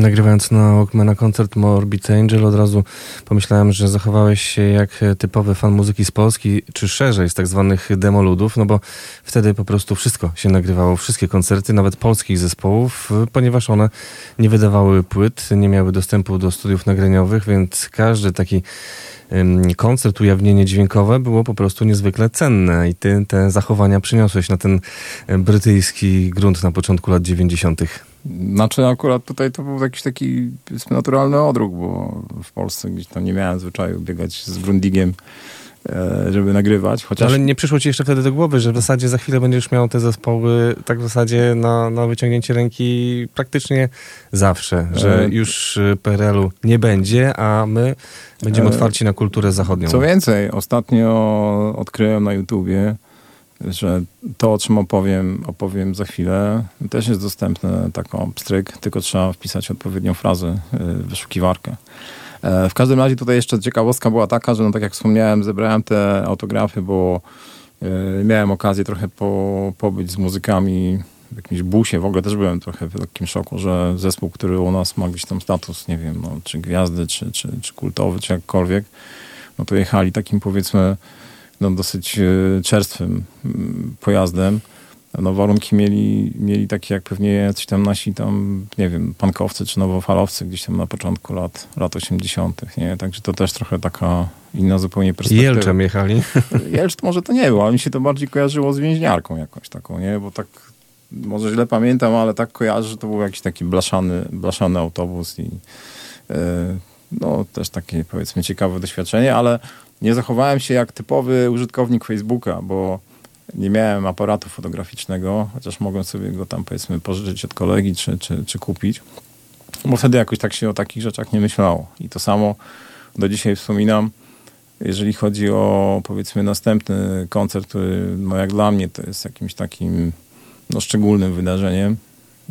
Speaker 3: Nagrywając na Walkmana koncert Morbid Angel od razu pomyślałem, że zachowałeś się jak typowy fan muzyki z Polski, czy szerzej z tak zwanych demoludów, no bo wtedy po prostu wszystko się nagrywało, wszystkie koncerty, nawet polskich zespołów, ponieważ one nie wydawały płyt, nie miały dostępu do studiów nagraniowych, więc każdy taki koncert, ujawnienie dźwiękowe było po prostu niezwykle cenne i ty te zachowania przyniosłeś na ten brytyjski grunt na początku lat 90.
Speaker 4: Znaczy akurat tutaj to był jakiś taki naturalny odruch, bo w Polsce gdzieś tam nie miałem zwyczaju biegać z Grundigiem e, żeby nagrywać. Chociaż...
Speaker 3: Ale nie przyszło ci jeszcze wtedy do głowy, że w zasadzie za chwilę będziesz miał te zespoły tak w zasadzie na, na wyciągnięcie ręki praktycznie zawsze, że e, już PRL-u nie będzie, a my będziemy e, otwarci na kulturę zachodnią.
Speaker 4: Co więcej, ostatnio odkryłem na YouTubie że to, o czym opowiem, opowiem za chwilę, też jest dostępne taką pstryk, tylko trzeba wpisać odpowiednią frazę w wyszukiwarkę. E, w każdym razie tutaj jeszcze ciekawostka była taka, że no tak jak wspomniałem, zebrałem te autografy, bo e, miałem okazję trochę po, pobyć z muzykami w jakimś busie. W ogóle też byłem trochę w takim szoku, że zespół, który u nas ma gdzieś tam status, nie wiem, no, czy gwiazdy, czy, czy, czy kultowy, czy jakkolwiek, no to jechali takim powiedzmy no, dosyć e, czerstwym mm, pojazdem. No, warunki mieli, mieli takie jak pewnie jacyś tam nasi tam, nie wiem, pankowcy czy nowofalowcy gdzieś tam na początku lat, lat 80., nie? Także to też trochę taka inna zupełnie perspektywa.
Speaker 3: Jelczem jechali? (laughs)
Speaker 4: Jelcz może to nie było, ale mi się to bardziej kojarzyło z więźniarką jakąś taką, nie? Bo tak, może źle pamiętam, ale tak kojarzę, że to był jakiś taki blaszany, blaszany autobus i yy, no też takie powiedzmy ciekawe doświadczenie, ale nie zachowałem się jak typowy użytkownik Facebooka, bo nie miałem aparatu fotograficznego, chociaż mogłem sobie go tam powiedzmy pożyczyć od kolegi czy, czy, czy kupić. Bo wtedy jakoś tak się o takich rzeczach nie myślało. I to samo do dzisiaj wspominam, jeżeli chodzi o powiedzmy następny koncert, który no jak dla mnie to jest jakimś takim no, szczególnym wydarzeniem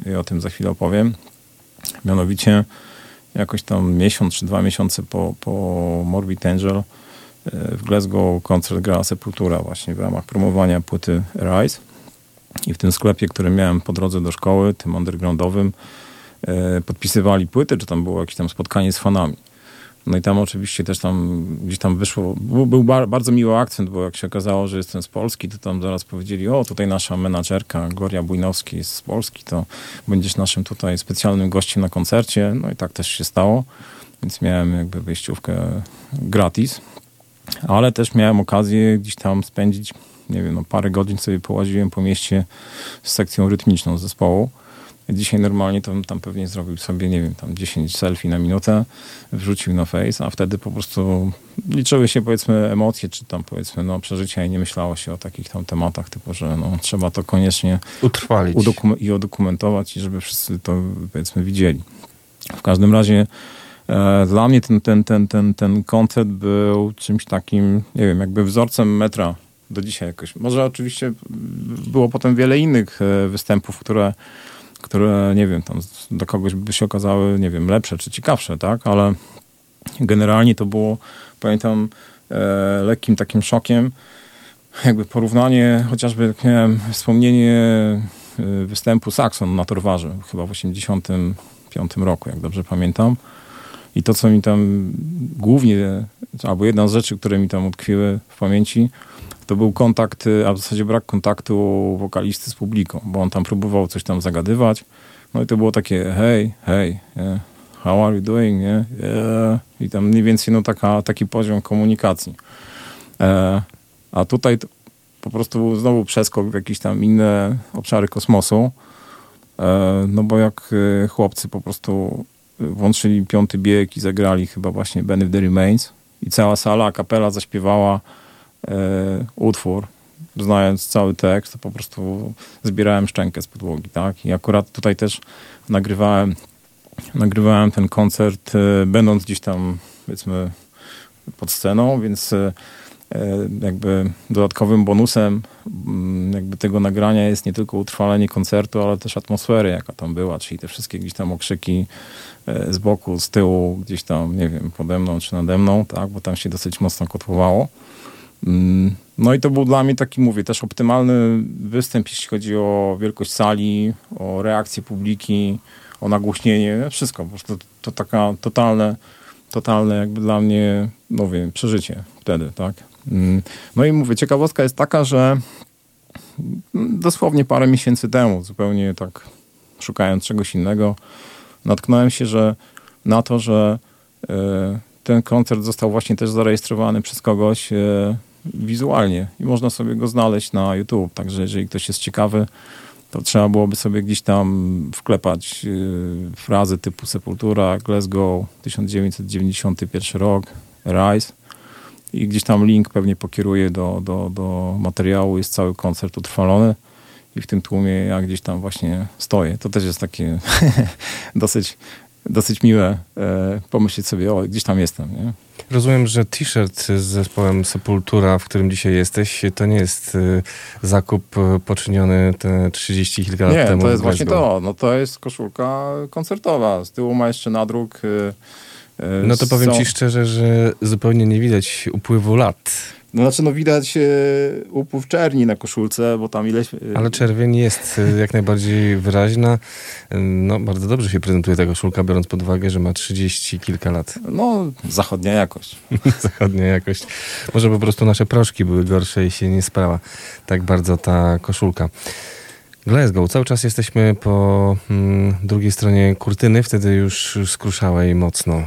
Speaker 4: i o tym za chwilę opowiem. Mianowicie jakoś tam miesiąc czy dwa miesiące po, po Morbid Angel w Glasgow koncert grała Sepultura właśnie w ramach promowania płyty Rise. I w tym sklepie, który miałem po drodze do szkoły, tym undergroundowym, e, podpisywali płyty, czy tam było jakieś tam spotkanie z fanami. No i tam oczywiście też tam gdzieś tam wyszło, był, był bar, bardzo miły akcent, bo jak się okazało, że jestem z Polski, to tam zaraz powiedzieli, o tutaj nasza menadżerka Gloria Bujnowski jest z Polski, to będziesz naszym tutaj specjalnym gościem na koncercie. No i tak też się stało, więc miałem jakby wejściówkę gratis ale też miałem okazję gdzieś tam spędzić, nie wiem, no parę godzin sobie połaziłem po mieście z sekcją rytmiczną zespołu. Dzisiaj normalnie to tam pewnie zrobił sobie, nie wiem, tam 10 selfie na minutę, wrzucił na face, a wtedy po prostu liczyły się powiedzmy emocje, czy tam powiedzmy no, przeżycia i nie myślało się o takich tam tematach, typu, że no, trzeba to koniecznie
Speaker 3: utrwalić
Speaker 4: i udokumentować i żeby wszyscy to powiedzmy widzieli. W każdym razie dla mnie ten, ten, ten, ten, ten koncert był czymś takim, nie wiem, jakby wzorcem metra do dzisiaj jakoś. Może oczywiście było potem wiele innych e, występów, które, które nie wiem, tam do kogoś by się okazały, nie wiem, lepsze czy ciekawsze, tak? Ale generalnie to było, pamiętam, e, lekkim takim szokiem, jakby porównanie, chociażby jak miałem wspomnienie e, występu Saxon na Torwarze, chyba w 85 roku, jak dobrze pamiętam. I to, co mi tam głównie, albo jedna z rzeczy, które mi tam utkwiły w pamięci, to był kontakt, a w zasadzie brak kontaktu wokalisty z publiką, bo on tam próbował coś tam zagadywać. No i to było takie hej, hej, yeah, how are you doing, nie? Yeah. I tam mniej więcej no taka, taki poziom komunikacji. E, a tutaj po prostu znowu przeskok w jakieś tam inne obszary kosmosu. E, no bo jak e, chłopcy po prostu włączyli piąty bieg i zagrali chyba właśnie Benny of the Remains i cała sala, kapela zaśpiewała e, utwór, znając cały tekst, to po prostu zbierałem szczękę z podłogi, tak? I akurat tutaj też nagrywałem, nagrywałem ten koncert, e, będąc gdzieś tam, powiedzmy, pod sceną, więc e, jakby dodatkowym bonusem mm, jakby tego nagrania jest nie tylko utrwalenie koncertu, ale też atmosfery, jaka tam była, czyli te wszystkie gdzieś tam okrzyki e, z boku, z tyłu, gdzieś tam, nie wiem, pode mną czy nade mną, tak, bo tam się dosyć mocno kotłowało. Mm, no i to był dla mnie taki, mówię, też optymalny występ, jeśli chodzi o wielkość sali, o reakcję publiki, o nagłośnienie, wszystko. Po prostu to, to taka totalne, totalne jakby dla mnie, no wiem, przeżycie wtedy, tak. Mm. No i mówię, ciekawostka jest taka, że dosłownie parę miesięcy temu, zupełnie tak szukając czegoś innego, natknąłem się, że na to, że e, ten koncert został właśnie też zarejestrowany przez kogoś e, wizualnie i można sobie go znaleźć na YouTube. Także jeżeli ktoś jest ciekawy, to trzeba byłoby sobie gdzieś tam wklepać e, frazy typu Sepultura, Glasgow, 1991 rok, Rise i gdzieś tam link pewnie pokieruje do, do, do materiału, jest cały koncert utrwalony i w tym tłumie ja gdzieś tam właśnie stoję. To też jest takie (laughs) dosyć, dosyć miłe e, pomyśleć sobie, o, gdzieś tam jestem. Nie?
Speaker 3: Rozumiem, że t-shirt z zespołem Sepultura, w którym dzisiaj jesteś, to nie jest y, zakup y, poczyniony te 30 kilka lat
Speaker 4: nie,
Speaker 3: temu.
Speaker 4: Nie, to jest właśnie to. No to jest koszulka koncertowa. Z tyłu ma jeszcze nadruk. Y,
Speaker 3: no to powiem ci szczerze, że zupełnie nie widać upływu lat.
Speaker 4: No znaczy, no widać e, upływ czerni na koszulce, bo tam ileś... E,
Speaker 3: Ale czerwień jest e, jak najbardziej wyraźna. No, bardzo dobrze się prezentuje ta koszulka, biorąc pod uwagę, że ma 30 kilka lat.
Speaker 4: No, zachodnia jakość. (laughs)
Speaker 3: zachodnia jakość. Może po prostu nasze proszki były gorsze i się nie sprała tak bardzo ta koszulka. Glasgow. Cały czas jesteśmy po mm, drugiej stronie kurtyny, wtedy już skruszałej mocno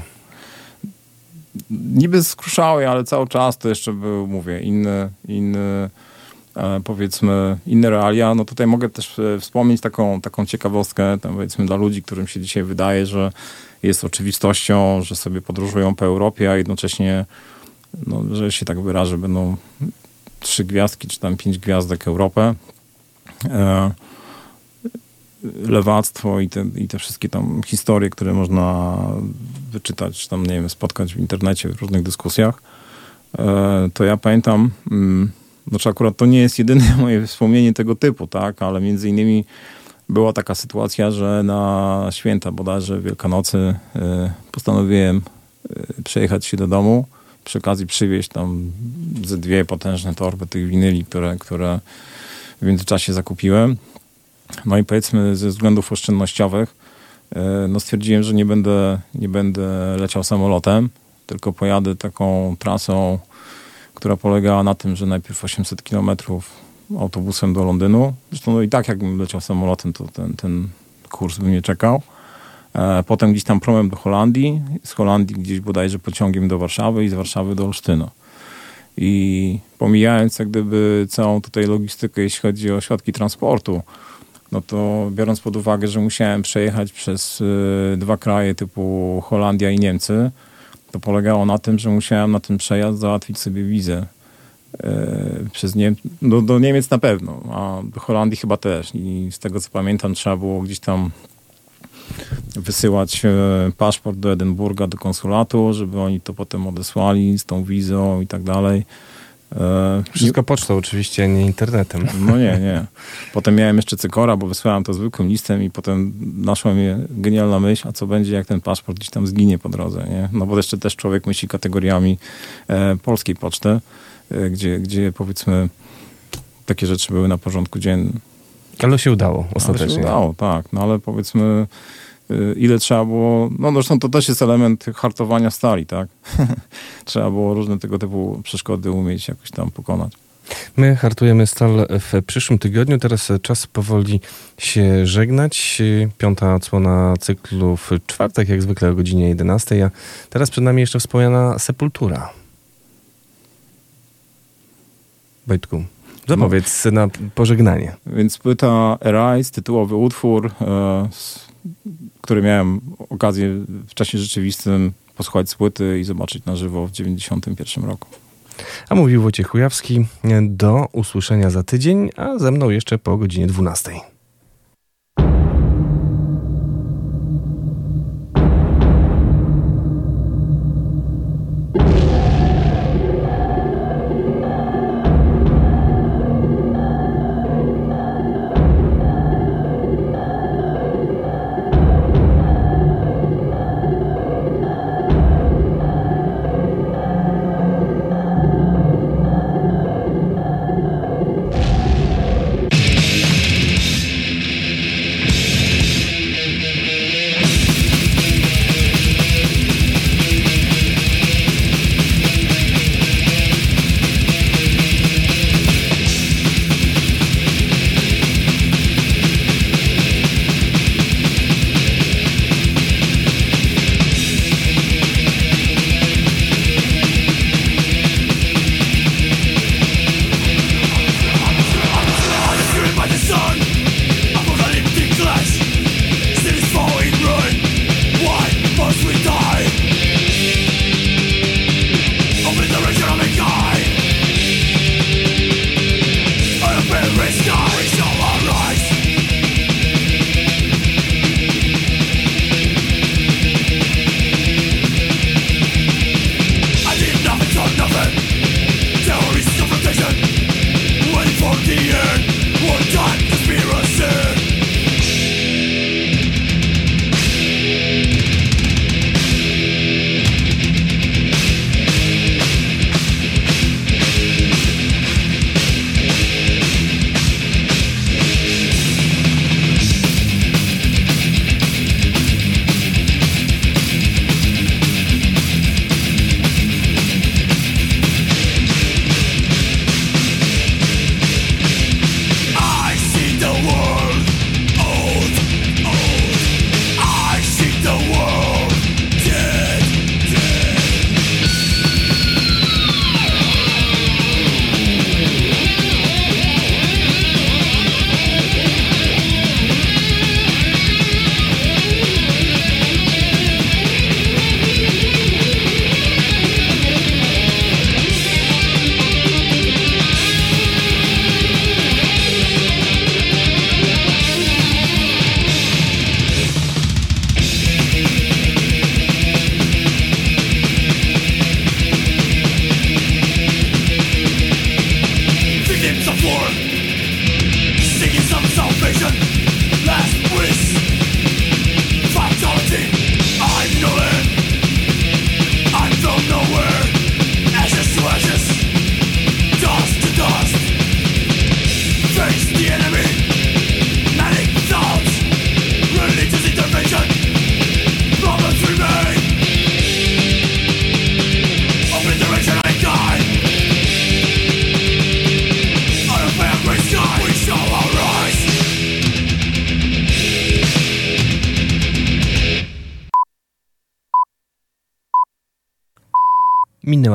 Speaker 4: niby skruszały, ale cały czas to jeszcze był, mówię, inny, inny e, powiedzmy, inne realia. No tutaj mogę też e, wspomnieć taką, taką ciekawostkę, tam powiedzmy dla ludzi, którym się dzisiaj wydaje, że jest oczywistością, że sobie podróżują po Europie, a jednocześnie, no, że się tak wyrażę, będą trzy gwiazdki, czy tam pięć gwiazdek Europę. E, lewactwo i te, i te wszystkie tam historie, które można wyczytać, czy tam, nie wiem, spotkać w internecie w różnych dyskusjach, e, to ja pamiętam, mm, znaczy akurat to nie jest jedyne (laughs) moje wspomnienie tego typu, tak, ale między innymi była taka sytuacja, że na święta bodajże Wielkanocy e, postanowiłem e, przejechać się do domu, przy okazji przywieźć tam ze dwie potężne torby tych winyli, które, które w międzyczasie zakupiłem. No i powiedzmy ze względów oszczędnościowych e, no stwierdziłem, że nie będę, nie będę leciał samolotem, tylko pojadę taką trasą, która polegała na tym, że najpierw 800 kilometrów autobusem do Londynu. Zresztą no i tak jakbym leciał samolotem, to ten, ten kurs by mnie czekał. E, potem gdzieś tam promem do Holandii, z Holandii gdzieś bodajże pociągiem do Warszawy i z Warszawy do Olsztyna. I pomijając jak gdyby całą tutaj logistykę, jeśli chodzi o środki transportu, no to biorąc pod uwagę, że musiałem przejechać przez y, dwa kraje typu Holandia i Niemcy, to polegało na tym, że musiałem na ten przejazd załatwić sobie wizę y, przez Niem do, do Niemiec na pewno, a do Holandii chyba też. I z tego co pamiętam, trzeba było gdzieś tam wysyłać y, paszport do Edynburga, do konsulatu, żeby oni to potem odesłali z tą wizą i tak dalej.
Speaker 3: E, Wszystko pocztą oczywiście, nie internetem. (laughs)
Speaker 4: No nie, nie. Potem miałem jeszcze cykora, bo wysłałem to zwykłym listem i potem naszła mnie genialna myśl, a co będzie, jak ten paszport gdzieś tam zginie po drodze, nie? No bo jeszcze też człowiek myśli kategoriami e, polskiej poczty, e, gdzie, gdzie powiedzmy takie rzeczy były na porządku dziennym.
Speaker 3: Ale się udało ostatecznie. Ale się
Speaker 4: udało, tak. No ale powiedzmy ile trzeba było, no zresztą to też jest element hartowania stali, tak? (laughs) trzeba było różne tego typu przeszkody umieć jakoś tam pokonać.
Speaker 3: My hartujemy stal w przyszłym tygodniu. Teraz czas powoli się żegnać. Piąta odsłona cyklu w czwartek, jak zwykle o godzinie 11. A teraz przed nami jeszcze wspomniana Sepultura. Wojtku, zapowiedz no. na pożegnanie.
Speaker 4: Więc płyta Arise, tytułowy utwór, e, który miałem okazję w czasie rzeczywistym posłuchać z płyty i zobaczyć na żywo w 1991 roku.
Speaker 3: A mówił Wojciech Chujawski. Do usłyszenia za tydzień, a ze mną jeszcze po godzinie 12.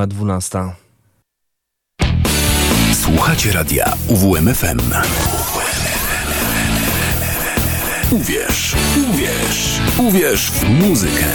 Speaker 3: Minęła 12.
Speaker 1: Słuchacie radia UWMFM. Uwierz, uwierz, uwierz w muzykę.